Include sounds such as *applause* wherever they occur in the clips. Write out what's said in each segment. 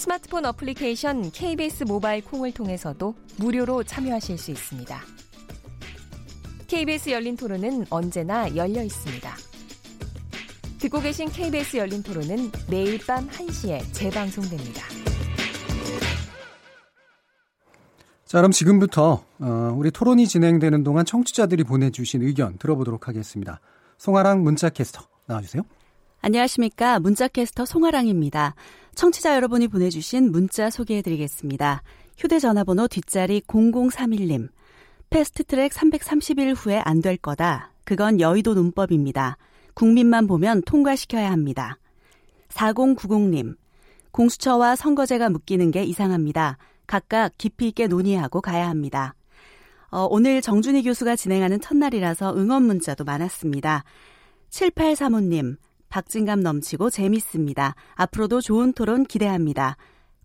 스마트폰 어플리케이션 KBS 모바일 콩을 통해서도 무료로 참여하실 수 있습니다. KBS 열린 토론은 언제나 열려 있습니다. 듣고 계신 KBS 열린 토론은 매일 밤 1시에 재방송됩니다. 자, 그럼 지금부터 어, 우리 토론이 진행되는 동안 청취자들이 보내주신 의견 들어보도록 하겠습니다. 송아랑 문자 캐스터 나와주세요. 안녕하십니까. 문자캐스터 송아랑입니다. 청취자 여러분이 보내주신 문자 소개해드리겠습니다. 휴대전화번호 뒷자리 0031님. 패스트트랙 330일 후에 안 될 거다. 그건 여의도 논법입니다. 국민만 보면 통과시켜야 합니다. 4090님. 공수처와 선거제가 묶이는 게 이상합니다. 각각 깊이 있게 논의하고 가야 합니다. 어, 오늘 정준희 교수가 진행하는 첫날이라서 응원 문자도 많았습니다. 7835님, 박진감 넘치고 재밌습니다. 앞으로도 좋은 토론 기대합니다.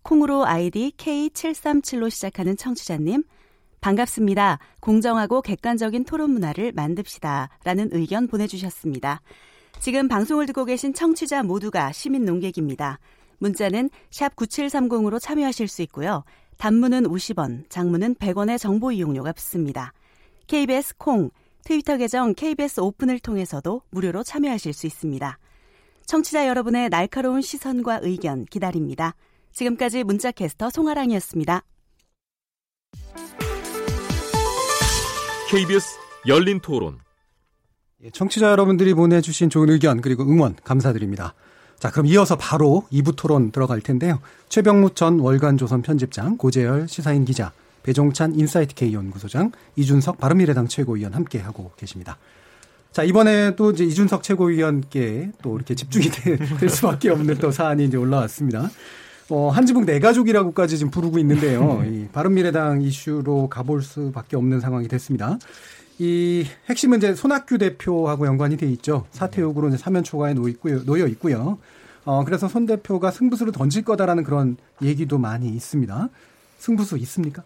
콩으로 아이디 K737로 시작하는 청취자님, 반갑습니다. 공정하고 객관적인 토론 문화를 만듭시다. 라는 의견 보내주셨습니다. 지금 방송을 듣고 계신 청취자 모두가 시민 농객입니다. 문자는 샵 9730으로 참여하실 수 있고요. 단문은 50원, 장문은 100원의 정보 이용료가 붙습니다. KBS 콩, 트위터 계정 KBS 오픈을 통해서도 무료로 참여하실 수 있습니다. 청취자 여러분의 날카로운 시선과 의견 기다립니다. 지금까지 문자캐스터 송아랑이었습니다. KBS 열린 토론. 예, 청취자 여러분들이 보내주신 좋은 의견 그리고 응원 감사드립니다. 자, 그럼 이어서 바로 2부 토론 들어갈 텐데요. 최병무 전 월간조선 편집장, 고재열 시사인 기자, 배종찬 인사이트 K 연구소장, 이준석 바른미래당 최고위원 함께 하고 계십니다. 자, 이번에 또 이제 이준석 최고위원께 또 이렇게 집중이 *laughs* 될 수밖에 없는 또 사안이 이제 올라왔습니다. 어, 한지붕 내가족이라고까지 지금 부르고 있는데요. *laughs* 이 바른미래당 이슈로 가볼 수밖에 없는 상황이 됐습니다. 이 핵심은 이제 손학규 대표하고 연관이 돼 있죠. 사퇴 요구로 이제 사면 초과에 놓여 있고요. 놓여 있고요. 어, 그래서 손 대표가 승부수를 던질 거다라는 그런 얘기도 많이 있습니다. 승부수 있습니까?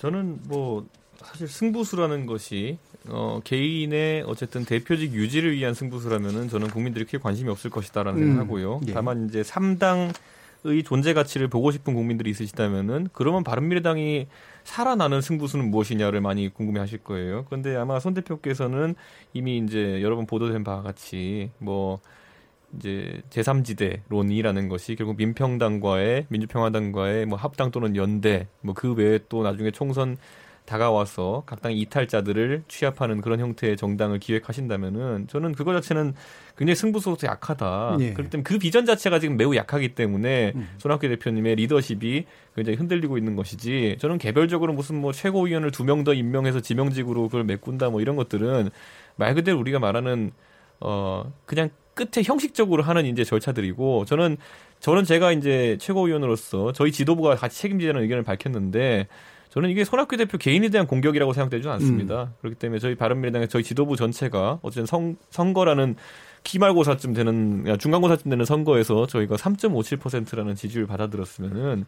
저는 뭐 사실 승부수라는 것이 어, 개인의 어쨌든 대표직 유지를 위한 승부수라면은 저는 국민들이 크게 관심이 없을 것이다라는 음, 생각하고요. 예. 다만 이제 3당의 존재 가치를 보고 싶은 국민들이 있으시다면은 그러면 바른미래당이 살아나는 승부수는 무엇이냐를 많이 궁금해 하실 거예요. 그런데 아마 손 대표께서는 이미 이제 여러 번 보도된 바와 같이 뭐 이제 제3지대론이라는 것이 결국 민평당과의 민주평화당과의 뭐 합당 또는 연대 뭐 그 외에 또 나중에 총선 다가와서 각당 이탈자들을 취합하는 그런 형태의 정당을 기획하신다면은 저는 그거 자체는 굉장히 승부수로서 약하다. 예. 그렇기 때문에 그 비전 자체가 지금 매우 약하기 때문에 음. 손학규 대표님의 리더십이 굉장히 흔들리고 있는 것이지 저는 개별적으로 무슨 뭐 최고위원을 두 명 더 임명해서 지명직으로 그걸 메꾼다 뭐 이런 것들은 말 그대로 우리가 말하는 어 그냥 끝에 형식적으로 하는 이제 절차들이고 저는 저는 제가 이제 최고위원으로서 저희 지도부가 같이 책임지자는 의견을 밝혔는데 저는 이게 손학규 대표 개인에 대한 공격이라고 생각되지 않습니다. 음. 그렇기 때문에 저희 바른미래당의 저희 지도부 전체가 어쨌든 선, 선거라는 기말고사쯤 되는 중간고사쯤 되는 선거에서 저희가 3.57%라는 지지율 받아들였으면은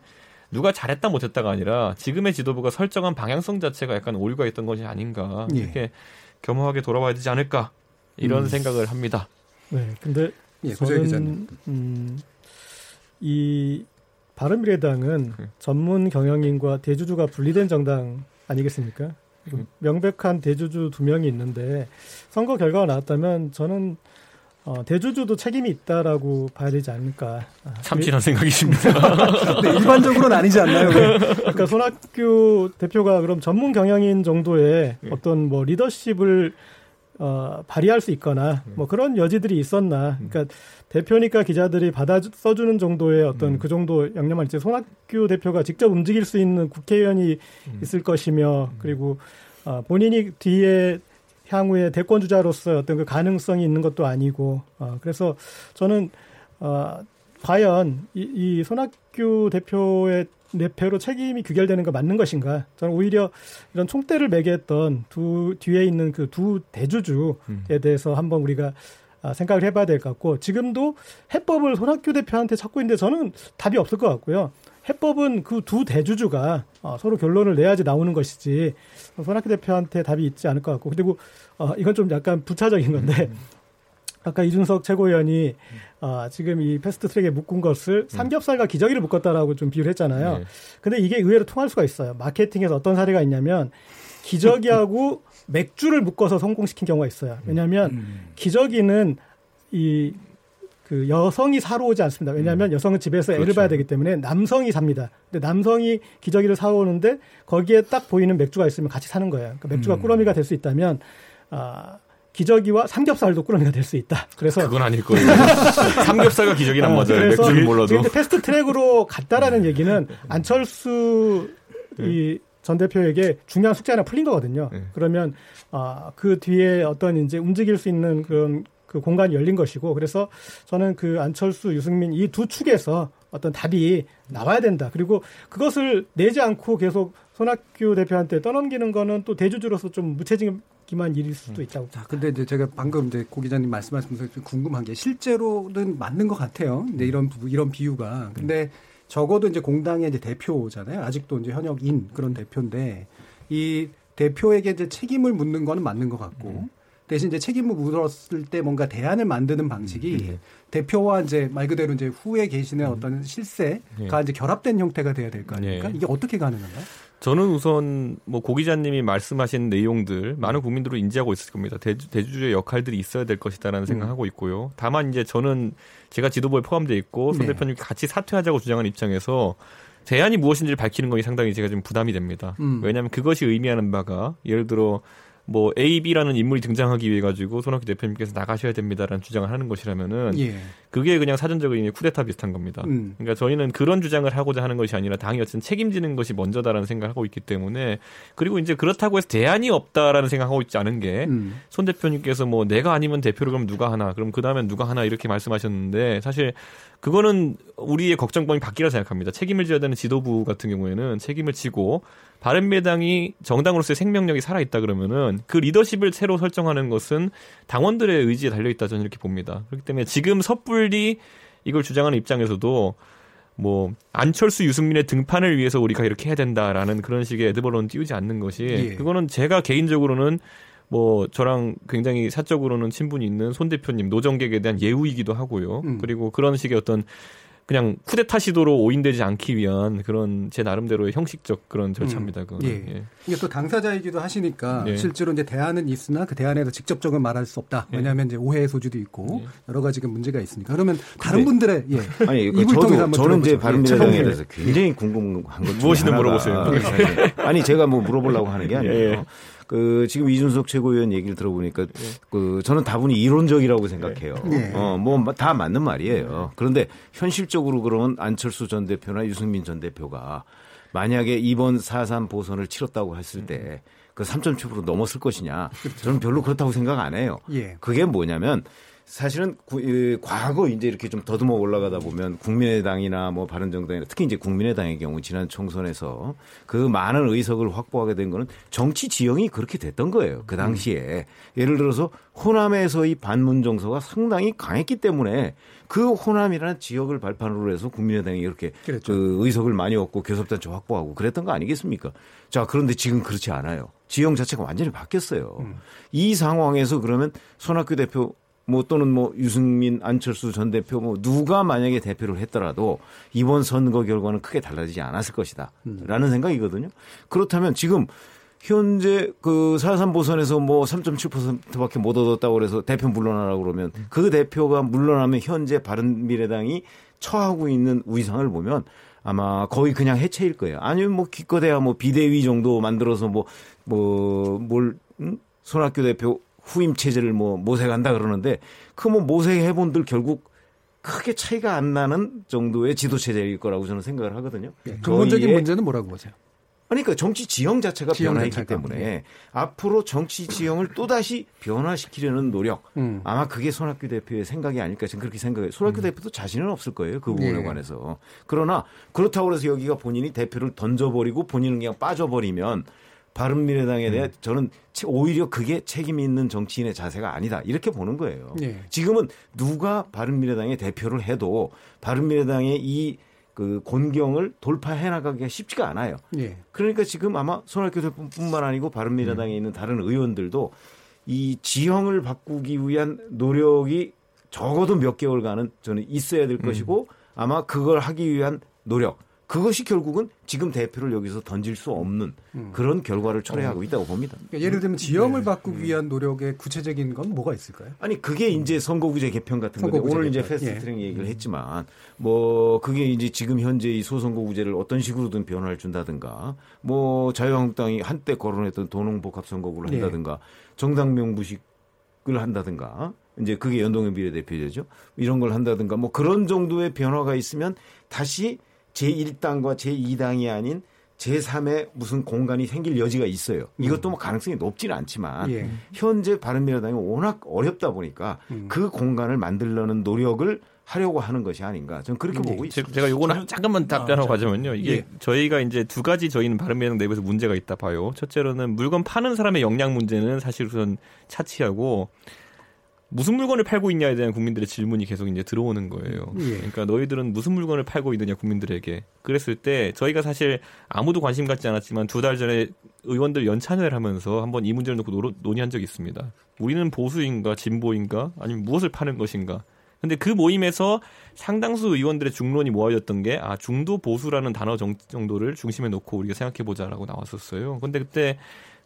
누가 잘했다 못했다가 아니라 지금의 지도부가 설정한 방향성 자체가 약간 오류가 있던 것이 아닌가 예. 이렇게 겸허하게 돌아와야 되지 않을까 이런 음. 생각을 합니다. 네, 근데 예, 저는 음, 이 바른미래당은 네. 전문 경영인과 대주주가 분리된 정당 아니겠습니까? 음. 명백한 대주주 두 명이 있는데 선거 결과가 나왔다면 저는 어, 대주주도 책임이 있다라고 봐야 되지 않을까. 참신한 생각이십니다. *laughs* 네, 일반적으로는 아니지 않나요? 그러니까 손학규 대표가 그럼 전문 경영인 정도의 네. 어떤 뭐 리더십을 어, 발휘할 수 있거나 네. 뭐 그런 여지들이 있었나. 음. 그러니까 대표니까 기자들이 받아 써주는 정도의 어떤 음. 그 정도 양념을 이제 손학규 대표가 직접 움직일 수 있는 국회의원이 음. 있을 것이며 음. 그리고 어, 본인이 뒤에 향후에 대권 주자로서 어떤 그 가능성이 있는 것도 아니고 어, 그래서 저는 어, 과연 이, 이 손학 손학규 대표의 내표로 책임이 규결되는 거 맞는 것인가? 저는 오히려 이런 총대를 매게 했던 두 뒤에 있는 그 두 대주주에 음. 대해서 한번 우리가 아, 생각을 해봐야 될 것 같고 지금도 해법을 손학규 대표한테 찾고 있는데 저는 답이 없을 것 같고요. 해법은 그 두 대주주가 어, 서로 결론을 내야지 나오는 것이지 손학규 대표한테 답이 있지 않을 것 같고 그리고 어, 이건 좀 약간 부차적인 건데 음. 아까 이준석 최고위원이 어, 지금 이 패스트 트랙에 묶은 것을 음. 삼겹살과 기저귀를 묶었다라고 좀 비유를 했잖아요. 네. 근데 이게 의외로 통할 수가 있어요. 마케팅에서 어떤 사례가 있냐면 기저귀하고 *laughs* 맥주를 묶어서 성공시킨 경우가 있어요. 왜냐하면 음. 기저귀는 이 그 여성이 사러 오지 않습니다. 왜냐하면 음. 여성은 집에서 애를 그렇죠. 봐야 되기 때문에 남성이 삽니다. 근데 남성이 기저귀를 사오는데 거기에 딱 보이는 맥주가 있으면 같이 사는 거예요. 그러니까 맥주가 음. 꾸러미가 될 수 있다면 아 기저귀와 삼겹살도 꾸러미가 될 수 있다. 그래서 그건 아닐 거예요. *laughs* 삼겹살과 기저귀는 안 어, 맞아요. 맥주는 몰라도. 패스트 트랙으로 갔다라는 얘기는 안철수 이전 대표에게 중요한 숙제 하나 풀린 거거든요. 네. 그러면 아, 그 뒤에 어떤 이제 움직일 수 있는 그런 그 공간이 열린 것이고 그래서 저는 그 안철수, 유승민 이 두 축에서 어떤 답이 나와야 된다. 그리고 그것을 내지 않고 계속 손학규 대표한테 떠넘기는 거는 또 대주주로서 좀 무책임 기만 일일 수도 음. 있다고. 자, 근데 이제 제가 방금 이제 고 기자님 말씀하시면서 좀 궁금한 게 실제로는 맞는 것 같아요. 근데 이런 이런 비유가. 근데 적어도 이제 공당의 이제 대표잖아요. 아직도 이제 현역인 그런 대표인데 이 대표에게 이제 책임을 묻는 거는 맞는 것 같고 음. 대신 이제 책임을 물었을 때 뭔가 대안을 만드는 방식이 음. 네. 대표와 이제 말 그대로 이제 후에 계시는 음. 어떤 실세가 네. 이제 결합된 형태가 돼야 될 거 아닙니까? 네. 이게 어떻게 가능한가요? 저는 우선 뭐고 기자님이 말씀하신 내용들 많은 국민들로 인지하고 있을 겁니다. 대주, 대주주의 역할들이 있어야 될 것이다라는 음. 생각하고 있고요. 다만 이제 저는 제가 지도부에 포함되어 있고 손 네. 대표님 같이 사퇴하자고 주장하는 입장에서 대안이 무엇인지를 밝히는 것이 상당히 제가 좀 부담이 됩니다. 음. 왜냐하면 그것이 의미하는 바가 예를 들어 뭐 A, B라는 인물이 등장하기 위해 가지고 손학규 대표님께서 나가셔야 됩니다라는 주장을 하는 것이라면은 예. 그게 그냥 사전적인 쿠데타 비슷한 겁니다. 음. 그러니까 저희는 그런 주장을 하고자 하는 것이 아니라 당이 어쨌든 책임지는 것이 먼저다라는 생각을 하고 있기 때문에 그리고 이제 그렇다고 해서 대안이 없다라는 생각하고 있지 않은 게손 음. 대표님께서 뭐 내가 아니면 대표를 그럼 누가 하나 그럼 그 다음엔 누가 하나 이렇게 말씀하셨는데 사실 그거는 우리의 걱정범위 바뀌라 생각합니다. 책임을 져야 되는 지도부 같은 경우에는 책임을 지고 바른미래당이 정당으로서의 생명력이 살아있다 그러면은 그 리더십을 새로 설정하는 것은 당원들의 의지에 달려있다 저는 이렇게 봅니다. 그렇기 때문에 지금 섣불리 이걸 주장하는 입장에서도 뭐 안철수 유승민의 등판을 위해서 우리가 이렇게 해야 된다라는 그런 식의 에드벌론 띄우지 않는 것이 예. 그거는 제가 개인적으로는 뭐 저랑 굉장히 사적으로는 친분이 있는 손 대표님 노정객에 대한 예우이기도 하고요. 음. 그리고 그런 식의 어떤 그냥 쿠데타 시도로 오인되지 않기 위한 그런 제 나름대로의 형식적 그런 절차입니다. 음. 예. 예. 이게 또 당사자이기도 하시니까 예. 실제로 이제 대안은 있으나 그 대안에서 직접적으로 말할 수 없다. 예. 왜냐하면 이제 오해의 소지도 있고 예. 여러 가지가 문제가 있으니까. 그러면 다른 분들의 예. *laughs* 아니 그 저도 저는 이제 바른미래당에 대해서 굉장히 궁금한 것 무엇이든 물어보세요. 아니 제가 뭐 물어보려고 하는 게 아니에요. 그 지금 이준석 최고위원 얘기를 들어보니까 네. 그 저는 다분히 이론적이라고 생각해요. 네. 어뭐 다 맞는 말이에요. 그런데 현실적으로 그러면 안철수 전 대표나 유승민 전 대표가 만약에 이번 4.3 보선을 치렀다고 했을 때 그 3.7% 넘었을 것이냐. 저는 별로 그렇다고 생각 안 해요. 예. 그게 뭐냐면 사실은 과거 이제 이렇게 좀 더듬어 올라가다 보면 국민의당이나 뭐 바른정당이나 특히 이제 국민의당의 경우 지난 총선에서 그 많은 의석을 확보하게 된 거는 정치 지형이 그렇게 됐던 거예요. 그 당시에 음. 예를 들어서 호남에서의 반문 정서가 상당히 강했기 때문에 그 호남이라는 지역을 발판으로 해서 국민의당이 이렇게 그랬죠. 그 의석을 많이 얻고 교섭단체 확보하고 그랬던 거 아니겠습니까? 자 그런데 지금 그렇지 않아요. 지형 자체가 완전히 바뀌었어요. 음. 이 상황에서 그러면 손학규 대표 뭐 또는 뭐 유승민, 안철수 전 대표 뭐 누가 만약에 대표를 했더라도 이번 선거 결과는 크게 달라지지 않았을 것이다. 라는 생각이거든요. 그렇다면 지금 현재 그4.3 보선에서 뭐 3.7%밖에 못 얻었다고 그래서 대표 물러나라고 그러면 그 대표가 물러나면 현재 바른 미래당이 처하고 있는 위상을 보면 아마 거의 그냥 해체일 거예요. 아니면 뭐 기껏해야 뭐 비대위 정도 만들어서 뭐, 뭐, 뭘, 음? 손학규 대표 후임 체제를 뭐 모색한다 그러는데 그 뭐 모색해본들 결국 크게 차이가 안 나는 정도의 지도 체제일 거라고 저는 생각을 하거든요. 네, 근본적인 문제는 뭐라고 보세요? 그러니까 정치 지형 자체가 지형 변화했기 자체가. 때문에 네. 앞으로 정치 지형을 또 다시 변화시키려는 노력 음. 아마 그게 손학규 대표의 생각이 아닐까 저는 그렇게 생각해요. 손학규 음. 대표도 자신은 없을 거예요. 그 부분에 네. 관해서. 그러나 그렇다고 해서 여기가 본인이 대표를 던져버리고 본인은 그냥 빠져버리면 바른미래당에 대해 음. 저는 오히려 그게 책임 있는 정치인의 자세가 아니다 이렇게 보는 거예요. 네. 지금은 누가 바른미래당의 대표를 해도 바른미래당의 이 그 곤경을 돌파해 나가기가 쉽지가 않아요. 네. 그러니까 지금 아마 손학규 대표뿐만 아니고 바른미래당에 음. 있는 다른 의원들도 이 지형을 바꾸기 위한 노력이 적어도 몇 개월간은 저는 있어야 될 음. 것이고 아마 그걸 하기 위한 노력 그것이 결국은 지금 대표를 여기서 던질 수 없는 음. 그런 결과를 초래하고 어. 있다고 봅니다. 그러니까 예를 들면 지형을 네. 바꾸기 위한 노력의 구체적인 건 뭐가 있을까요? 아니 그게 이제 선거구제 개편 같은 건데 오늘 이제 패스트트랙 예. 얘기를 했지만 뭐 그게 이제 지금 현재 이 소선거구제를 어떤 식으로든 변화를 준다든가 뭐 자유한국당이 한때 거론했던 도농복합 선거구를 예. 한다든가 예. 정당 명부식을 한다든가 이제 그게 연동형 비례대표제죠. 이런 걸 한다든가 뭐 그런 정도의 변화가 있으면 다시 제1당과 제2당이 아닌 제3의 무슨 공간이 생길 여지가 있어요. 이것도 뭐 가능성이 높지는 않지만 예. 현재 바른미래당이 워낙 어렵다 보니까 음. 그 공간을 만들려는 노력을 하려고 하는 것이 아닌가. 저는 그렇게 네. 보고 있습니다. 제가 요거는 잠깐만 답변하고 아, 가자면요. 이게 예. 저희가 이제 두 가지 저희는 바른미래당 내부에서 문제가 있다 봐요. 첫째로는 물건 파는 사람의 역량 문제는 사실 우선 차치하고 무슨 물건을 팔고 있냐에 대한 국민들의 질문이 계속 이제 들어오는 거예요. 예. 그러니까 너희들은 무슨 물건을 팔고 있느냐 국민들에게. 그랬을 때 저희가 사실 아무도 관심 갖지 않았지만 두 달 전에 의원들 연찬회를 하면서 한번 이 문제를 놓고 노, 논의한 적이 있습니다. 우리는 보수인가 진보인가 아니면 무엇을 파는 것인가. 근데 그 모임에서 상당수 의원들의 중론이 모아졌던 게 아 중도 보수라는 단어 정도를 중심에 놓고 우리가 생각해 보자라고 나왔었어요. 근데 그때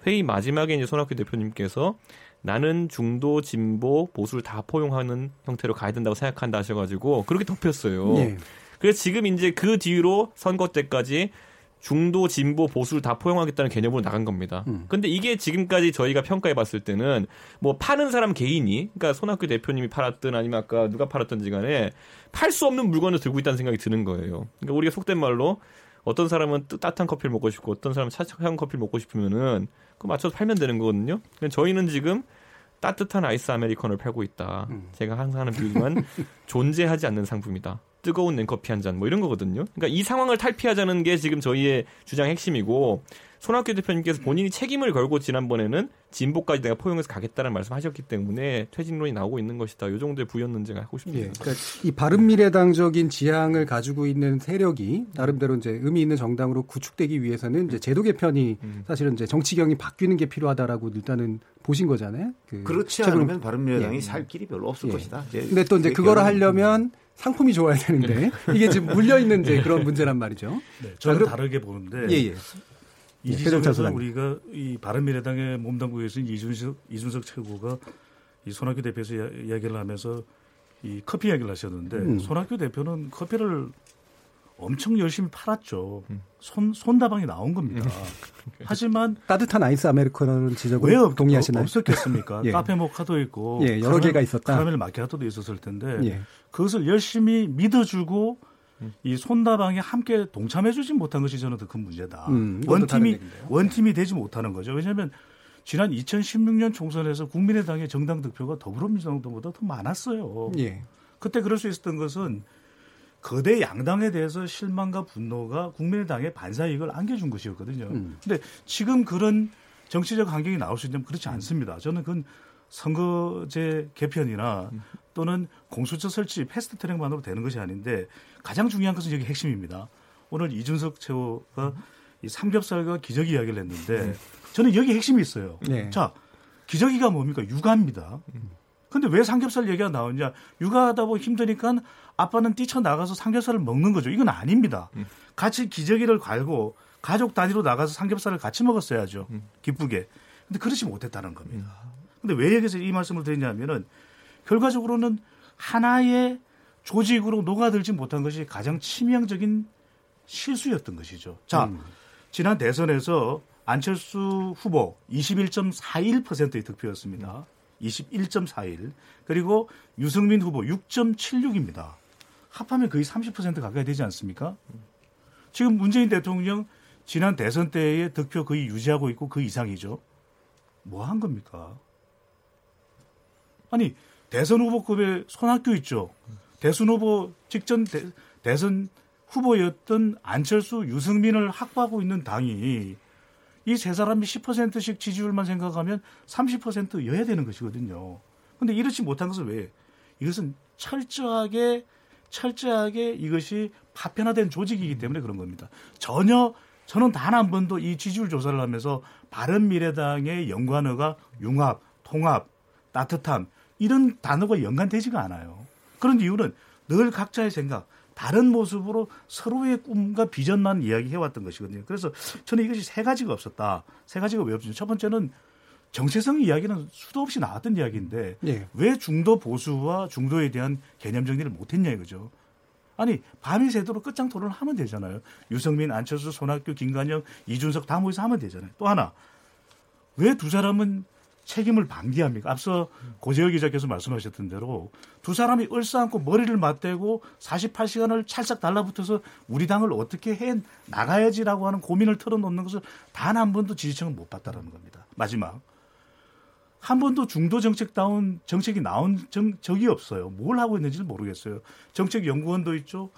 회의 마지막에 이제 손학규 대표님께서 나는 중도, 진보, 보수를 다 포용하는 형태로 가야 된다고 생각한다 하셔가지고 그렇게 덮였어요. 네. 그래서 지금 이제 그 뒤로 선거 때까지 중도, 진보, 보수를 다 포용하겠다는 개념으로 나간 겁니다. 음. 근데 이게 지금까지 저희가 평가해 봤을 때는 뭐 파는 사람 개인이, 그러니까 손학규 대표님이 팔았든 아니면 아까 누가 팔았든지 간에 팔 수 없는 물건을 들고 있다는 생각이 드는 거예요. 그러니까 우리가 속된 말로 어떤 사람은 따뜻한 커피를 먹고 싶고 어떤 사람은 차차한 커피를 먹고 싶으면은 그 맞춰서 팔면 되는 거거든요. 저희는 지금 따뜻한 아이스 아메리카노를 팔고 있다. 음. 제가 항상 하는 비유지만 *laughs* 존재하지 않는 상품이다. 뜨거운 냉커피 한 잔 뭐 이런 거거든요. 그러니까 이 상황을 탈피하자는 게 지금 저희의 주장 핵심이고 손학규 대표님께서 본인이 책임을 걸고 지난번에는 진보까지 내가 포용해서 가겠다는 말씀하셨기 때문에 퇴진론이 나오고 있는 것이다. 이 정도의 부연 논쟁을 하고 싶습니다. 예, 그러니까 이 바른미래당적인 지향을 가지고 있는 세력이 나름대로 이제 의미 있는 정당으로 구축되기 위해서는 이제 제도 개편이 음. 사실은 이제 정치경이 바뀌는 게 필요하다라고 일단은 보신 거잖아요. 그 그렇지 않으면 바른미래당이 예. 살 길이 별로 없을 예. 것이다. 근데 또 이제 그거를 하려면 상품이 좋아야 되는데 이게 지금 물려 있는 이제 그런 문제란 말이죠. 네, 저는 자, 다르게 보는데 예, 예. 이 지점에서 우리가 이 바른미래당의 몸담고 계신 이준석, 이준석 최고가 이 손학규 대표에서 이야기를 하면서 이 커피 이야기를 하셨는데 음. 손학규 대표는 커피를 엄청 열심히 팔았죠. 음. 손 손다방이 나온 겁니다. 음. *laughs* 하지만 따뜻한 아이스 아메리카노는 지적을 왜 동의하시나요? 없었겠습니까? *laughs* 예. 카페 모카도 있고 예, 여러 개가 있었다. 카라멜 마키아토도 있었을 텐데 예. 그것을 열심히 믿어주고 이 손다방에 함께 동참해주지 못한 것이 저는 더 큰 문제다. 음, 원팀이 원팀이 되지 못하는 거죠. 왜냐하면 지난 2016년 총선에서 국민의당의 정당 득표가 더불어민주당보다 더 많았어요. 예. 그때 그럴 수 있었던 것은 거대 양당에 대해서 실망과 분노가 국민의당의 반사이익을 안겨준 것이었거든요. 음. 근데 지금 그런 정치적 환경이 나올 수 있냐면 그렇지 않습니다. 저는 그건 선거제 개편이나 음. 또는 공수처 설치 패스트 트랙만으로 되는 것이 아닌데 가장 중요한 것은 여기 핵심입니다. 오늘 이준석 최고가 이 삼겹살과 기저귀 이야기를 했는데 네. 저는 여기 핵심이 있어요. 네. 자, 기저귀가 뭡니까? 육아입니다. 근데 왜 삼겹살 얘기가 나오냐? 육아하다 보면 힘드니까 아빠는 뛰쳐 나가서 삼겹살을 먹는 거죠. 이건 아닙니다. 같이 기저귀를 갈고 가족 단위로 나가서 삼겹살을 같이 먹었어야죠. 기쁘게. 근데 그렇지 못했다는 겁니다. 근데 왜 여기서 이 말씀을 드리냐면은 결과적으로는 하나의 조직으로 녹아들지 못한 것이 가장 치명적인 실수였던 것이죠. 자, 음. 지난 대선에서 안철수 후보 21.41%의 득표였습니다. 21.41. 그리고 유승민 후보 6.76입니다. 합하면 거의 30% 가까이 되지 않습니까? 지금 문재인 대통령 지난 대선 때의 득표 거의 유지하고 있고 그 이상이죠. 뭐 한 겁니까? 아니 대선 후보급의 손학규 있죠. 대선 후보 직전 대, 대선 후보였던 안철수, 유승민을 확보하고 있는 당이 이 세 사람이 10%씩 지지율만 생각하면 30%여야 되는 것이거든요. 근데 이렇지 못한 것은 왜? 이것은 철저하게 철저하게 이것이 파편화된 조직이기 때문에 그런 겁니다. 전혀 저는 단 한 번도 이 지지율 조사를 하면서 바른 미래당의 연관어가 융합, 통합, 따뜻함 이런 단어가 연관되지가 않아요. 그런 이유는 늘 각자의 생각, 다른 모습으로 서로의 꿈과 비전만 이야기해왔던 것이거든요. 그래서 저는 이것이 세 가지가 없었다. 세 가지가 왜 없었냐. 첫 번째는 정체성 이야기는 수도 없이 나왔던 이야기인데 네. 왜 중도 보수와 중도에 대한 개념 정리를 못했냐 이거죠. 아니 밤이 새도록 끝장 토론을 하면 되잖아요. 유성민, 안철수, 손학규, 김관영, 이준석 다 모여서 하면 되잖아요. 또 하나 왜 두 사람은 책임을 방기합니까? 앞서 고재혁 기자께서 말씀하셨던 대로 두 사람이 얼싸안고 머리를 맞대고 48시간을 찰싹 달라붙어서 우리 당을 어떻게 해 나가야지라고 하는 고민을 털어놓는 것을 단 한 번도 지지층은 못 봤다라는 겁니다. 마지막 한 번도 중도 정책다운 정책이 나온 정, 적이 없어요. 뭘 하고 있는지는 모르겠어요. 정책연구원도 있죠.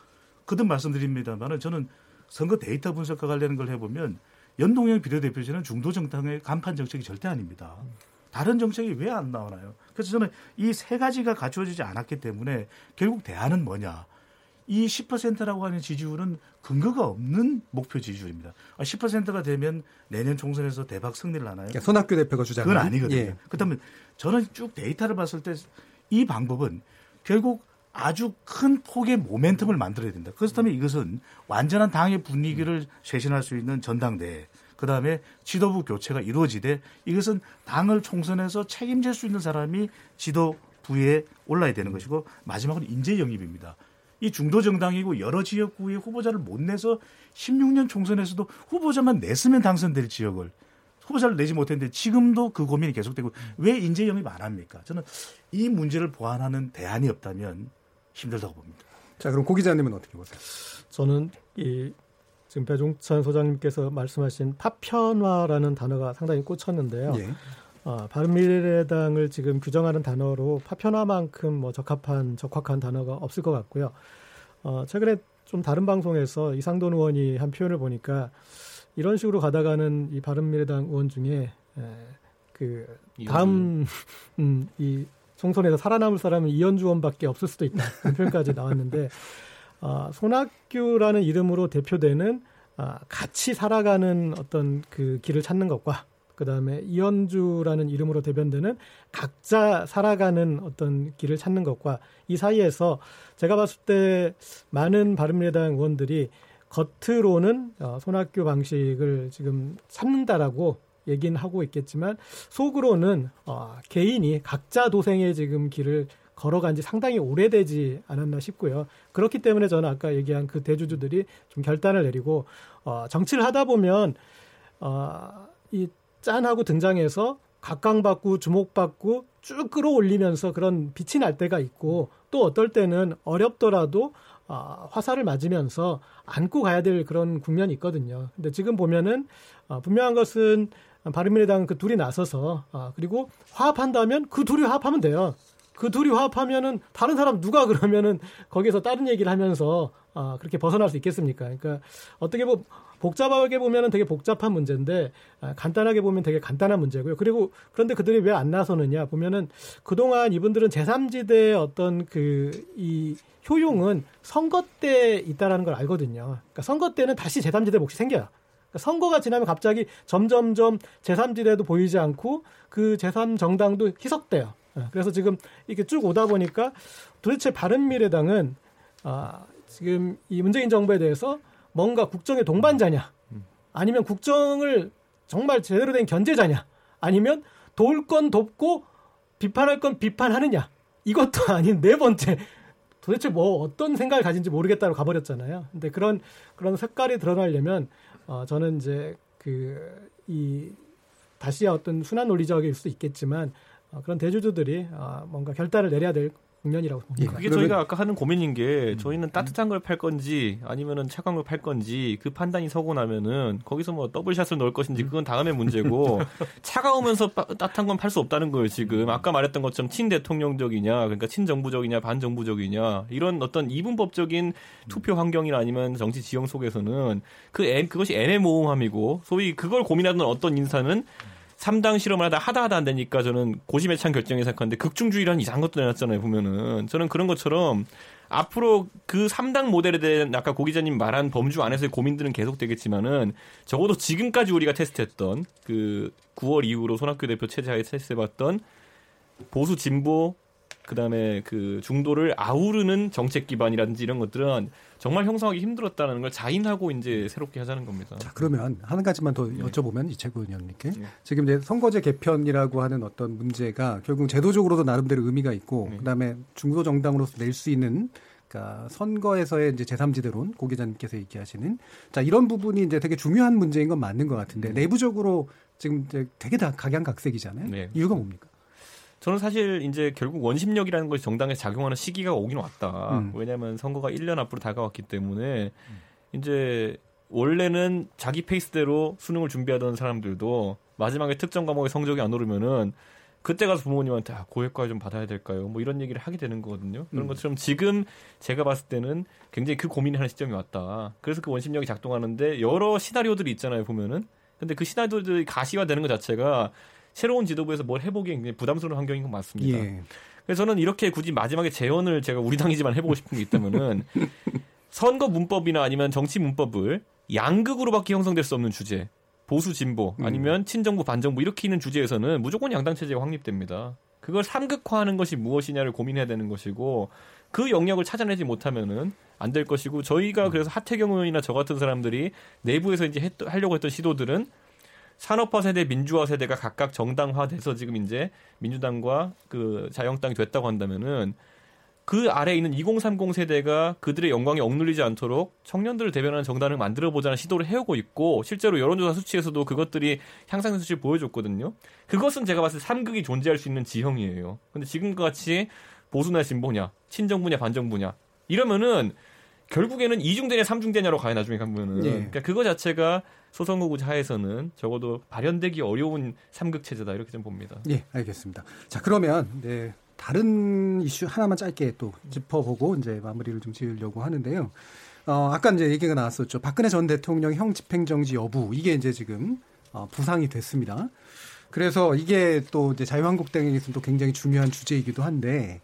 거듭 말씀드립니다만은 저는 선거 데이터 분석과 관련된 걸 해보면 연동형 비례대표제는 중도 정당의 간판 정책이 절대 아닙니다. 다른 정책이 왜 안 나오나요? 그래서 저는 이 세 가지가 갖추어지지 않았기 때문에 결국 대안은 뭐냐? 이 10%라고 하는 지지율은 근거가 없는 목표 지지율입니다. 10%가 아, 되면 내년 총선에서 대박 승리를 하나요? 그러니까 손학규 대표가 주장하는 그건 아니거든요. 예. 그렇다면 저는 쭉 데이터를 봤을 때 이 방법은 결국 아주 큰 폭의 모멘텀을 만들어야 된다. 그렇다면 이것은 완전한 당의 분위기를 쇄신할 수 있는 전당대회, 그 다음에 지도부 교체가 이루어지되 이것은 당을 총선에서 책임질 수 있는 사람이 지도부에 올라야 되는 것이고 마지막은 인재 영입입니다. 이 중도 정당이고 여러 지역구에 후보자를 못 내서 16년 총선에서도 후보자만 냈으면 당선될 지역을 후보자를 내지 못했는데 지금도 그 고민이 계속되고 왜 인재 영입 안 합니까? 저는 이 문제를 보완하는 대안이 없다면 힘들다고 봅니다. 자, 그럼 고 기자님은 어떻게 보세요? 저는 이 지금 배종찬 소장님께서 말씀하신 파편화라는 단어가 상당히 꽂혔는데요. 예. 어, 바른미래당을 지금 규정하는 단어로 파편화만큼 뭐 적합한 적확한 단어가 없을 것 같고요. 어, 최근에 좀 다른 방송에서 이상돈 의원이 한 표현을 보니까 이런 식으로 가다가는 이 바른미래당 의원 중에 에, 그 다음 음, 이 총선에서 살아남을 사람은 이현주 의원밖에 없을 수도 있다. 그런 표현까지 나왔는데 *laughs* 어, 손학규라는 이름으로 대표되는 아, 같이 살아가는 어떤 그 길을 찾는 것과 그 다음에 이현주라는 이름으로 대변되는 각자 살아가는 어떤 길을 찾는 것과 이 사이에서 제가 봤을 때 많은 바른미래당 의원들이 겉으로는 어, 손학규 방식을 지금 찾는다라고 얘기는 하고 있겠지만 속으로는 어, 개인이 각자 도생의 지금 길을 걸어간 지 상당히 오래되지 않았나 싶고요. 그렇기 때문에 저는 아까 얘기한 그 대주주들이 좀 결단을 내리고 어, 정치를 하다 보면 어, 이 짠하고 등장해서 각광받고 주목받고 쭉 끌어올리면서 그런 빛이 날 때가 있고 또 어떨 때는 어렵더라도 어, 화살을 맞으면서 안고 가야 될 그런 국면이 있거든요. 근데 지금 보면은 어, 분명한 것은 바른미래당 그 둘이 나서서 어, 그리고 화합한다면 그 둘이 화합하면 돼요. 그 둘이 화합하면은 다른 사람 누가 그러면은 거기서 다른 얘기를 하면서 아, 그렇게 벗어날 수 있겠습니까? 그러니까 어떻게 보 복잡하게 보면은 되게 복잡한 문제인데 아, 간단하게 보면 되게 간단한 문제고요. 그리고 그런데 그들이 왜 안 나서느냐 보면은 그동안 이분들은 제3지대의 어떤 그 이 효용은 선거 때 있다라는 걸 알거든요. 그러니까 선거 때는 다시 제3지대 몫이 생겨요. 그러니까 선거가 지나면 갑자기 점점점 제3지대도 보이지 않고 그 제3정당도 희석돼요. 예, 그래서 지금 이렇게 쭉 오다 보니까 도대체 바른미래당은 아, 지금 이 문재인 정부에 대해서 뭔가 국정의 동반자냐? 아니면 국정을 정말 제대로 된 견제자냐? 아니면 도울 건 돕고 비판할 건 비판하느냐? 이것도 *laughs* 아닌 네 번째 도대체 뭐 어떤 생각을 가진지 모르겠다고 가버렸잖아요. 근데 그런 그런 색깔이 드러나려면 어, 저는 이제 그 이 다시 어떤 순환 논리적일 수도 있겠지만 어, 그런 대주주들이 어, 뭔가 결단을 내려야 될 국면이라고 봅니다. 예, 그게 저희가 아까 하는 고민인 게 저희는 따뜻한 걸팔 건지 아니면은 차가운 걸 팔 건지 그 판단이 서고 나면은 거기서 뭐 더블샷을 넣을 것인지 그건 다음의 문제고 *laughs* 차가우면서 따뜻한 건 팔 수 없다는 거예요 지금 아까 말했던 것처럼 친 대통령적이냐 그러니까 친정부적이냐 반정부적이냐 이런 어떤 이분법적인 투표 환경이나 아니면 정치 지형 속에서는 그 애, 그것이 애매모호함이고 소위 그걸 고민하던 어떤 인사는 3당 실험을 하다 하다 하다 안 되니까 저는 고심에 찬 결정에 생각하는데 극중주의라는 이상한 것도 내놨잖아요, 보면은. 저는 그런 것처럼 앞으로 그 3당 모델에 대한 아까 고 기자님 말한 범주 안에서의 고민들은 계속되겠지만은 적어도 지금까지 우리가 테스트했던 그 9월 이후로 손학규 대표 체제하에 테스트해봤던 보수 진보 그다음에 그 중도를 아우르는 정책 기반이라든지 이런 것들은 정말 형성하기 힘들었다는 걸 자인하고 이제 새롭게 하자는 겁니다. 자, 그러면 한 가지만 더 네. 여쭤보면 이채구 의원님께 네. 지금 이제 선거제 개편이라고 하는 어떤 문제가 결국 제도적으로도 나름대로 의미가 있고 네. 그다음에 중도 정당으로서 낼 수 있는 그러니까 선거에서의 이제 제3지대론 고 기자님께서 얘기하시는 자 이런 부분이 이제 되게 중요한 문제인 건 맞는 것 같은데 음. 내부적으로 지금 이제 되게 다 각양각색이잖아요. 네. 이유가 뭡니까? 저는 사실 이제 결국 원심력이라는 것이 정당에서 작용하는 시기가 오긴 왔다. 음. 왜냐하면 선거가 1년 앞으로 다가왔기 때문에 음. 이제 원래는 자기 페이스대로 수능을 준비하던 사람들도 마지막에 특정 과목의 성적이 안 오르면은 그때 가서 부모님한테 아, 고액과외 좀 받아야 될까요? 뭐 이런 얘기를 하게 되는 거거든요. 그런 음. 것처럼 지금 제가 봤을 때는 굉장히 그 고민을 하는 시점이 왔다. 그래서 그 원심력이 작동하는데 여러 시나리오들이 있잖아요, 보면은. 근데 그 시나리오들이 가시화되는 것 자체가 새로운 지도부에서 뭘 해보기엔 굉장히 부담스러운 환경인 건 맞습니다. 예. 그래서 저는 이렇게 굳이 마지막에 재원을 제가 우리 당이지만 해보고 싶은 게 있다면은 *laughs* 선거 문법이나 아니면 정치 문법을 양극으로밖에 형성될 수 없는 주제, 보수 진보 음. 아니면 친정부 반정부 이렇게 있는 주제에서는 무조건 양당 체제가 확립됩니다. 그걸 삼극화하는 것이 무엇이냐를 고민해야 되는 것이고 그 영역을 찾아내지 못하면은 안 될 것이고 저희가 음. 그래서 하태경 의원이나 저 같은 사람들이 내부에서 이제 했, 하려고 했던 시도들은 산업화 세대, 민주화 세대가 각각 정당화돼서 지금 이제 민주당과 그 자유한국당이 됐다고 한다면은 그 아래에 있는 2030 세대가 그들의 영광에 억눌리지 않도록 청년들을 대변하는 정당을 만들어 보자는 시도를 해오고 있고 실제로 여론조사 수치에서도 그것들이 향상 수치를 보여줬거든요. 그것은 제가 봤을 때 삼극이 존재할 수 있는 지형이에요. 근데 지금과 같이 보수나 진보냐, 친정부냐, 반정부냐 이러면은 결국에는 이중대냐 삼중대냐로 가요 나중에 가면은 네. 그러니까 그거 자체가 소선거구제 하에서는 적어도 발현되기 어려운 삼극 체제다 이렇게 좀 봅니다. 예, 알겠습니다. 자 그러면 네, 다른 이슈 하나만 짧게 또 짚어보고 이제 마무리를 좀 지으려고 하는데요. 어, 아까 이제 얘기가 나왔었죠. 박근혜 전 대통령 형 집행정지 여부 이게 이제 지금 어, 부상이 됐습니다. 그래서 이게 또 이제 자유한국당에서는 또 굉장히 중요한 주제이기도 한데,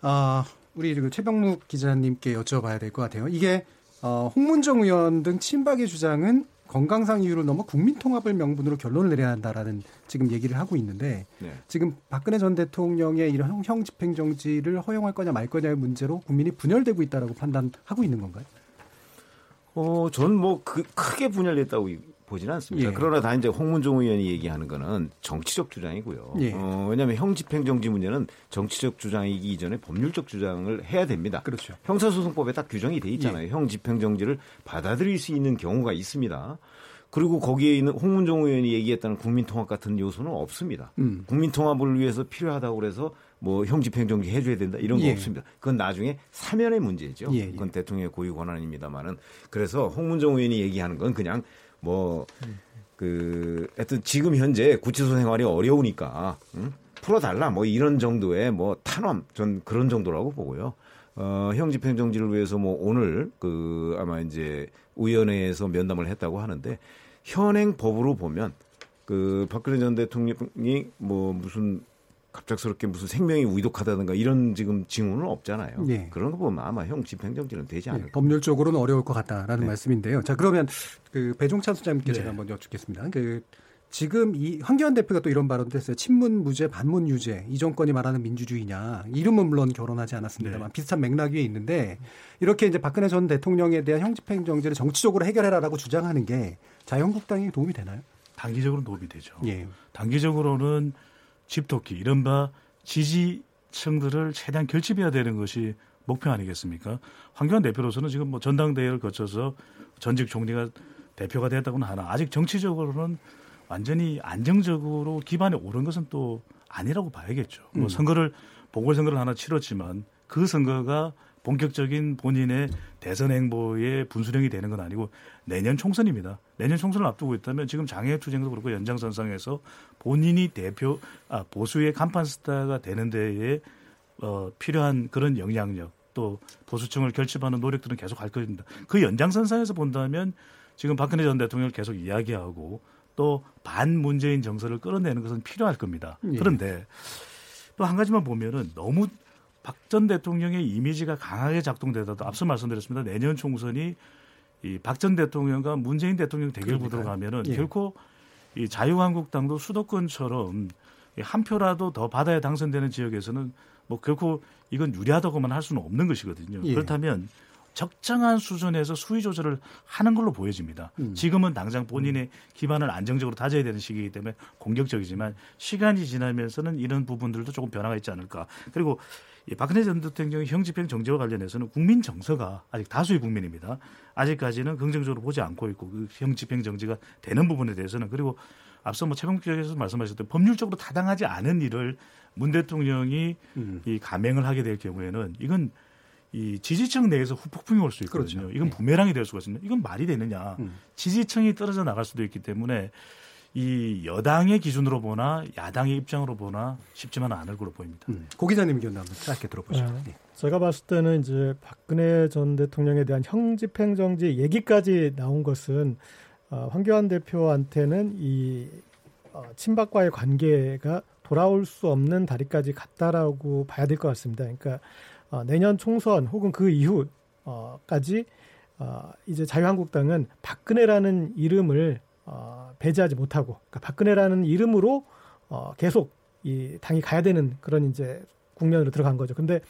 아 어, 우리 그 최병묵 기자님께 여쭤봐야 될 것 같아요. 이게 어, 홍문정 의원 등 친박의 주장은 건강상 이유를 넘어 국민 통합을 명분으로 결론을 내려야 한다라는 지금 얘기를 하고 있는데 네. 지금 박근혜 전 대통령의 이런 형, 형 집행 정지를 허용할 거냐 말 거냐의 문제로 국민이 분열되고 있다라고 판단하고 있는 건가요? 어, 저는 뭐 그, 크게 분열됐다고 보지는 않습니다. 예. 그러나 다 이제 홍문종 의원이 얘기하는 거는 정치적 주장이고요. 예. 어, 왜냐하면 형집행정지 문제는 정치적 주장이기 이전에 법률적 주장을 해야 됩니다. 그렇죠. 형사소송법에 딱 규정이 돼 있잖아요. 예. 형집행정지를 받아들일 수 있는 경우가 있습니다. 그리고 거기에 있는 홍문종 의원이 얘기했다는 국민통합 같은 요소는 없습니다. 음. 국민통합을 위해서 필요하다고 그래서 뭐 형집행정지 해줘야 된다 이런 거 예. 없습니다. 그건 나중에 사면의 문제죠. 예, 예. 그건 대통령의 고유 권한입니다만은 그래서 홍문종 의원이 얘기하는 건 그냥 뭐, 그, 하여튼 지금 현재 구치소 생활이 어려우니까, 응? 풀어달라, 뭐 이런 정도의 뭐 탄원, 전 그런 정도라고 보고요. 어, 형 집행정지를 위해서 뭐 오늘 그 아마 이제 위원회에서 면담을 했다고 하는데 현행 법으로 보면 그 박근혜 전 대통령이 뭐 무슨 갑작스럽게 무슨 생명이 위독하다든가 이런 지금 징후는 없잖아요. 네. 그런 거 보면 아마 형 집행정지는 되지 않을까. 네, 법률적으로는 어려울 것 같다라는 네. 말씀인데요. 자 그러면 그 배종찬 소장님께 네. 제가 한번 여쭙겠습니다. 그 지금 이 황교안 대표가 또 이런 발언도 했어요. 친문 무죄, 반문 유죄. 이 정권이 말하는 민주주의냐. 이름은 물론 결혼하지 않았습니다만 네. 비슷한 맥락 위에 있는데 이렇게 이제 박근혜 전 대통령에 대한 형집행 정지를 정치적으로 해결해라라고 주장하는 게 자유한국당에 도움이 되나요? 단기적으로 도움이 되죠. 예. 단기적으로는 집토끼 이른바 지지층들을 최대한 결집해야 되는 것이 목표 아니겠습니까? 황교안 대표로서는 지금 뭐 전당대회를 거쳐서 전직 총리가 대표가 됐다고는 하나 아직 정치적으로는 완전히 안정적으로 기반에 오른 것은 또 아니라고 봐야겠죠. 뭐 음. 뭐 선거를 보궐선거를 하나 치렀지만 그 선거가 본격적인 본인의 대선 행보의 분수령이 되는 건 아니고 내년 총선입니다. 내년 총선을 앞두고 있다면 지금 장애 투쟁도 그렇고 연장선상에서 본인이 대표 아 보수의 간판 스타가 되는 데에 어 필요한 그런 영향력 또 보수층을 결집하는 노력들은 계속 할 것입니다. 그 연장선상에서 본다면 지금 박근혜 전 대통령을 계속 이야기하고 또 반 문재인 정서를 끌어내는 것은 필요할 겁니다. 예. 그런데 또 한 가지만 보면은 너무 박 전 대통령의 이미지가 강하게 작동되다도 앞서 말씀드렸습니다. 내년 총선이 이 박 전 대통령과 문재인 대통령 대결 구도로 가면은 예. 결코 이 자유한국당도 수도권처럼 한 표라도 더 받아야 당선되는 지역에서는 뭐 결코 이건 유리하다고만 할 수는 없는 것이거든요. 예. 그렇다면 적정한 수준에서 수위 조절을 하는 걸로 보여집니다. 음. 지금은 당장 본인의 기반을 안정적으로 다져야 되는 시기이기 때문에 공격적이지만 시간이 지나면서는 이런 부분들도 조금 변화가 있지 않을까. 그리고 이 박근혜 전 대통령의 형집행 정지와 관련해서는 국민 정서가 아직 다수의 국민입니다. 아직까지는 긍정적으로 보지 않고 있고 그 형집행 정지가 되는 부분에 대해서는 그리고 앞서 뭐 최강기자께서 말씀하셨던 법률적으로 타당하지 않은 일을 문 대통령이 음. 이 감행을 하게 될 경우에는 이건 이 지지층 내에서 후폭풍이 올 수 있거든요. 그렇죠. 이건 네. 부메랑이 될 수가 있습니다. 이건 말이 되느냐. 음. 지지층이 떨어져 나갈 수도 있기 때문에 이 여당의 기준으로 보나 야당의 입장으로 보나 쉽지만은 않을 거로 보입니다. 음. 고 기자님 의견 한번 짧게 들어보시죠. 네. 네. 제가 봤을 때는 이제 박근혜 전 대통령에 대한 형집행정지 얘기까지 나온 것은 어, 황교안 대표한테는 이 어, 친박과의 관계가 돌아올 수 없는 다리까지 갔다라고 봐야 될 것 같습니다. 그러니까 어, 내년 총선 혹은 그 이후까지 어, 이제 자유한국당은 박근혜라는 이름을 어, 배제하지 못하고 그러니까 박근혜라는 이름으로 어, 계속 이 당이 가야 되는 그런 이제 국면으로 들어간 거죠. 근데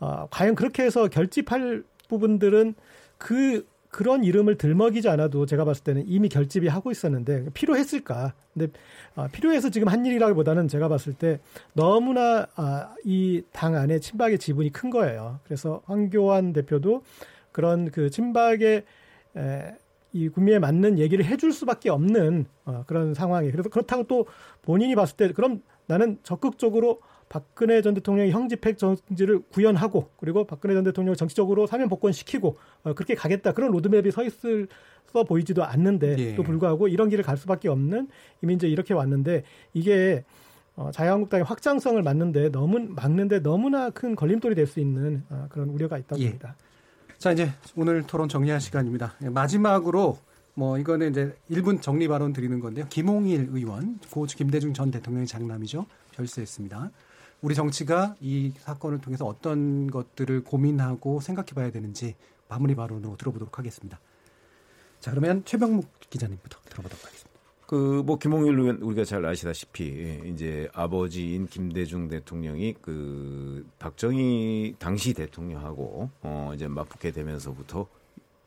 어, 과연 그렇게 해서 결집할 부분들은 그 그런 이름을 들먹이지 않아도 제가 봤을 때는 이미 결집이 하고 있었는데 필요했을까? 근데 어, 필요해서 지금 한 일이라기보다는 제가 봤을 때 너무나 아, 이 당 안에 친박의 지분이 큰 거예요. 그래서 황교안 대표도 그런 그 친박의 에, 이 국민에 맞는 얘기를 해줄 수밖에 없는 어, 그런 상황이. 그래서 그렇다고 또 본인이 봤을 때 그럼 나는 적극적으로 박근혜 전 대통령의 형집행 정지를 구현하고 그리고 박근혜 전 대통령을 정치적으로 사면 복권시키고 어, 그렇게 가겠다 그런 로드맵이 서 있을 서 보이지도 않는데 예. 또 불구하고 이런 길을 갈 수밖에 없는 이미 이제 이렇게 왔는데 이게 어, 자유한국당의 확장성을 막는데 너무 막는데 너무나 큰 걸림돌이 될 수 있는 어, 그런 우려가 있다고 예. 봅니다. 자 이제 오늘 토론 정리할 시간입니다. 마지막으로 뭐 이거는 이제 1분 정리 발언 드리는 건데요. 김홍일 의원, 고 김대중 전 대통령의 장남이죠. 별세했습니다. 우리 정치가 이 사건을 통해서 어떤 것들을 고민하고 생각해 봐야 되는지 마무리 발언으로 들어보도록 하겠습니다. 자, 그러면 최병묵 기자님부터 들어보도록 하겠습니다. 그, 뭐, 김홍일 의원, 우리가 잘 아시다시피, 이제 아버지인 김대중 대통령이 그, 박정희 당시 대통령하고, 어, 이제 맞붙게 되면서부터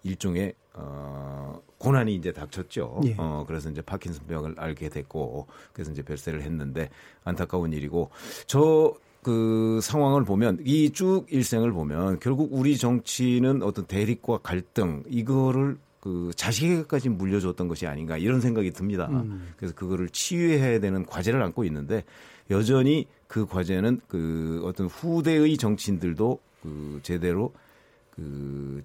일종의, 어, 고난이 이제 닥쳤죠. 예. 어, 그래서 이제 파킨슨병을 앓게 됐고, 그래서 이제 별세를 했는데, 안타까운 일이고, 저, 그 상황을 보면 이 쭉 일생을 보면 결국 우리 정치는 어떤 대립과 갈등 이거를 그 자식에게까지 물려줬던 것이 아닌가 이런 생각이 듭니다. 음. 그래서 그거를 치유해야 되는 과제를 안고 있는데 여전히 그 과제는 그 어떤 후대의 정치인들도 그 제대로 그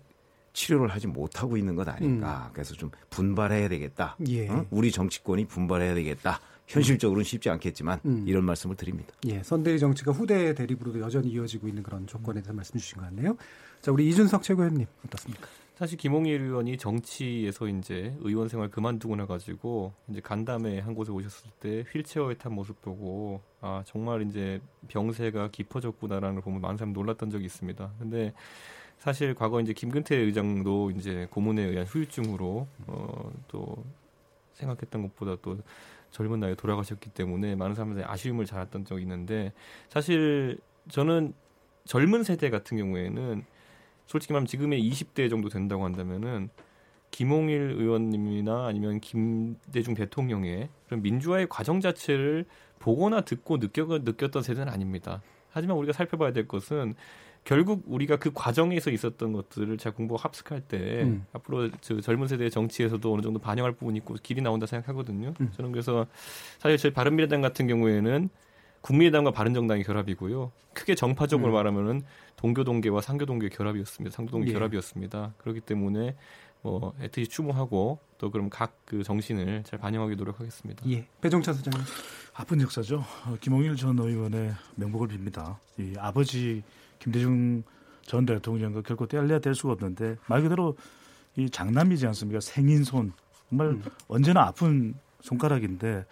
치료를 하지 못하고 있는 것 아닌가. 음. 그래서 좀 분발해야 되겠다. 예. 어? 우리 정치권이 분발해야 되겠다. 현실적으로는 쉽지 않겠지만 음. 이런 말씀을 드립니다. 예, 선대위 정치가 후대 대립으로도 여전히 이어지고 있는 그런 조건에 대해서 말씀 주신 것 같네요. 자, 우리 이준석 최고위원님 어떻습니까? 사실 김홍일 의원이 정치에서 이제 의원 생활 그만두고 나가지고 이제 간담회 한 곳에 오셨을 때 휠체어에 탄 모습 보고 아 정말 이제 병세가 깊어졌구나라는 걸 보면 많은 사람 놀랐던 적이 있습니다. 근데 사실 과거 이제 김근태 의장도 이제 고문에 의한 후유증으로 어또 생각했던 것보다 또 젊은 나이에 돌아가셨기 때문에 많은 사람들이 아쉬움을 잘했던 적이 있는데 사실 저는 젊은 세대 같은 경우에는 솔직히 말하면 지금의 20대 정도 된다고 한다면은 김홍일 의원님이나 아니면 김대중 대통령의 그런 민주화의 과정 자체를 보거나 듣고 느껴, 느꼈던 세대는 아닙니다. 하지만 우리가 살펴봐야 될 것은 결국 우리가 그 과정에서 있었던 것들을 잘 공부하고 합숙할 때 음. 앞으로 저 젊은 세대의 정치에서도 어느 정도 반영할 부분이 있고 길이 나온다 생각하거든요. 음. 저는 그래서 사실 저희 바른미래당 같은 경우에는 국민의당과 바른정당의 결합이고요. 크게 정파적으로 음. 말하면은 동교동계와 상교동계 결합이었습니다. 상교동계 예. 결합이었습니다. 그렇기 때문에 뭐 애트이 추모하고 또 그럼 각 그 정신을 잘 반영하기 노력하겠습니다. 예. 배종찬 소장님. 아픈 역사죠. 어, 김홍일 전 의원의 명복을 빕니다. 이 아버지 김대중 전 대통령과 결코 떼려야 될 수가 없는데 말 그대로 이 장남이지 않습니까? 생인 손 정말 음. 언제나 아픈 손가락인데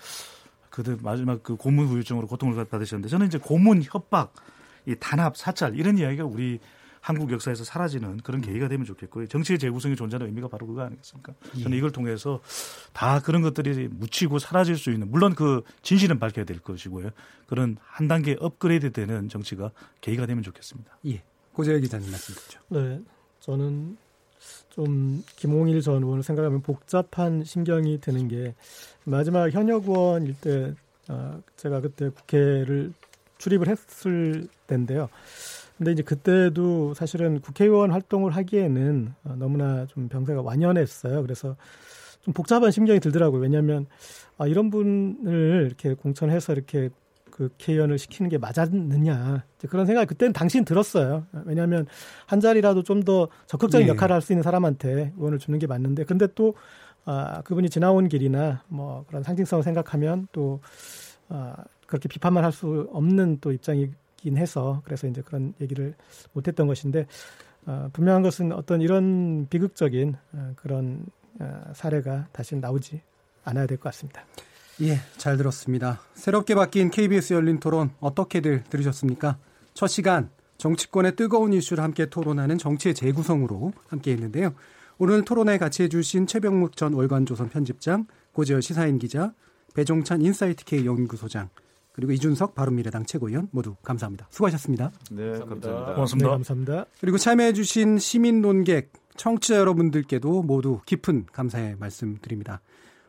그들 마지막 그 고문 후유증으로 고통을 받으셨는데 저는 이제 고문 협박, 이 단합, 사찰 이런 이야기가 우리 한국 역사에서 사라지는 그런 계기가 되면 좋겠고요. 정치의 재구성이 존재하는 의미가 바로 그거 아니겠습니까? 예. 저는 이걸 통해서 다 그런 것들이 묻히고 사라질 수 있는 물론 그 진실은 밝혀야 될 것이고요. 그런 한 단계 업그레이드 되는 정치가 계기가 되면 좋겠습니다. 예. 고재열 기자님 말씀 듣죠. 네. 저는 좀 김홍일 전 의원을 생각하면 복잡한 심경이 드는 게 마지막 현역 의원일 때 어, 제가 그때 국회를 출입을 했을 때인데요. 근데 이제 그때도 사실은 국회의원 활동을 하기에는 어, 너무나 좀 병세가 완연했어요. 그래서 좀 복잡한 심경이 들더라고요. 왜냐하면 아, 이런 분을 이렇게 공천해서 이렇게 그 국회의원을 시키는 게 맞았느냐 그런 생각이 그때는 당신 들었어요. 왜냐하면 한 자리라도 좀 더 적극적인 네. 역할을 할 수 있는 사람한테 의원을 주는 게 맞는데 근데 또 아, 그분이 지나온 길이나 뭐 그런 상징성을 생각하면 또 아, 그렇게 비판만 할 수 없는 또 입장이긴 해서 그래서 이제 그런 얘기를 못했던 것인데 어, 분명한 것은 어떤 이런 비극적인 어, 그런 어, 사례가 다시 나오지 않아야 될 것 같습니다. 예, 잘 들었습니다. 새롭게 바뀐 KBS 열린 토론 어떻게들 들으셨습니까? 첫 시간 정치권의 뜨거운 이슈를 함께 토론하는 정치의 재구성으로 함께 했는데요. 오늘 토론에 같이 해주신 최병묵 전 월간조선 편집장, 고재열 시사인 기자, 배종찬 인사이트K 연구소장, 그리고 이준석 바른미래당 최고위원 모두 감사합니다. 수고하셨습니다. 네, 감사합니다. 고맙습니다. 네, 감사합니다. 그리고 참여해주신 시민 논객, 청취자 여러분들께도 모두 깊은 감사의 말씀 드립니다.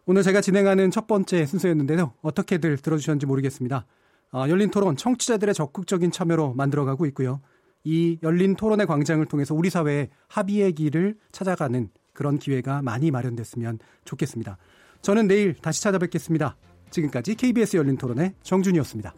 오늘 제가 진행하는 첫 번째 순서였는데요. 어떻게들 들어주셨는지 모르겠습니다. 어, 열린 토론 청취자들의 적극적인 참여로 만들어가고 있고요. 이 열린 토론의 광장을 통해서 우리 사회의 합의의 길을 찾아가는 그런 기회가 많이 마련됐으면 좋겠습니다. 저는 내일 다시 찾아뵙겠습니다. 지금까지 KBS 열린 토론의 정준이었습니다.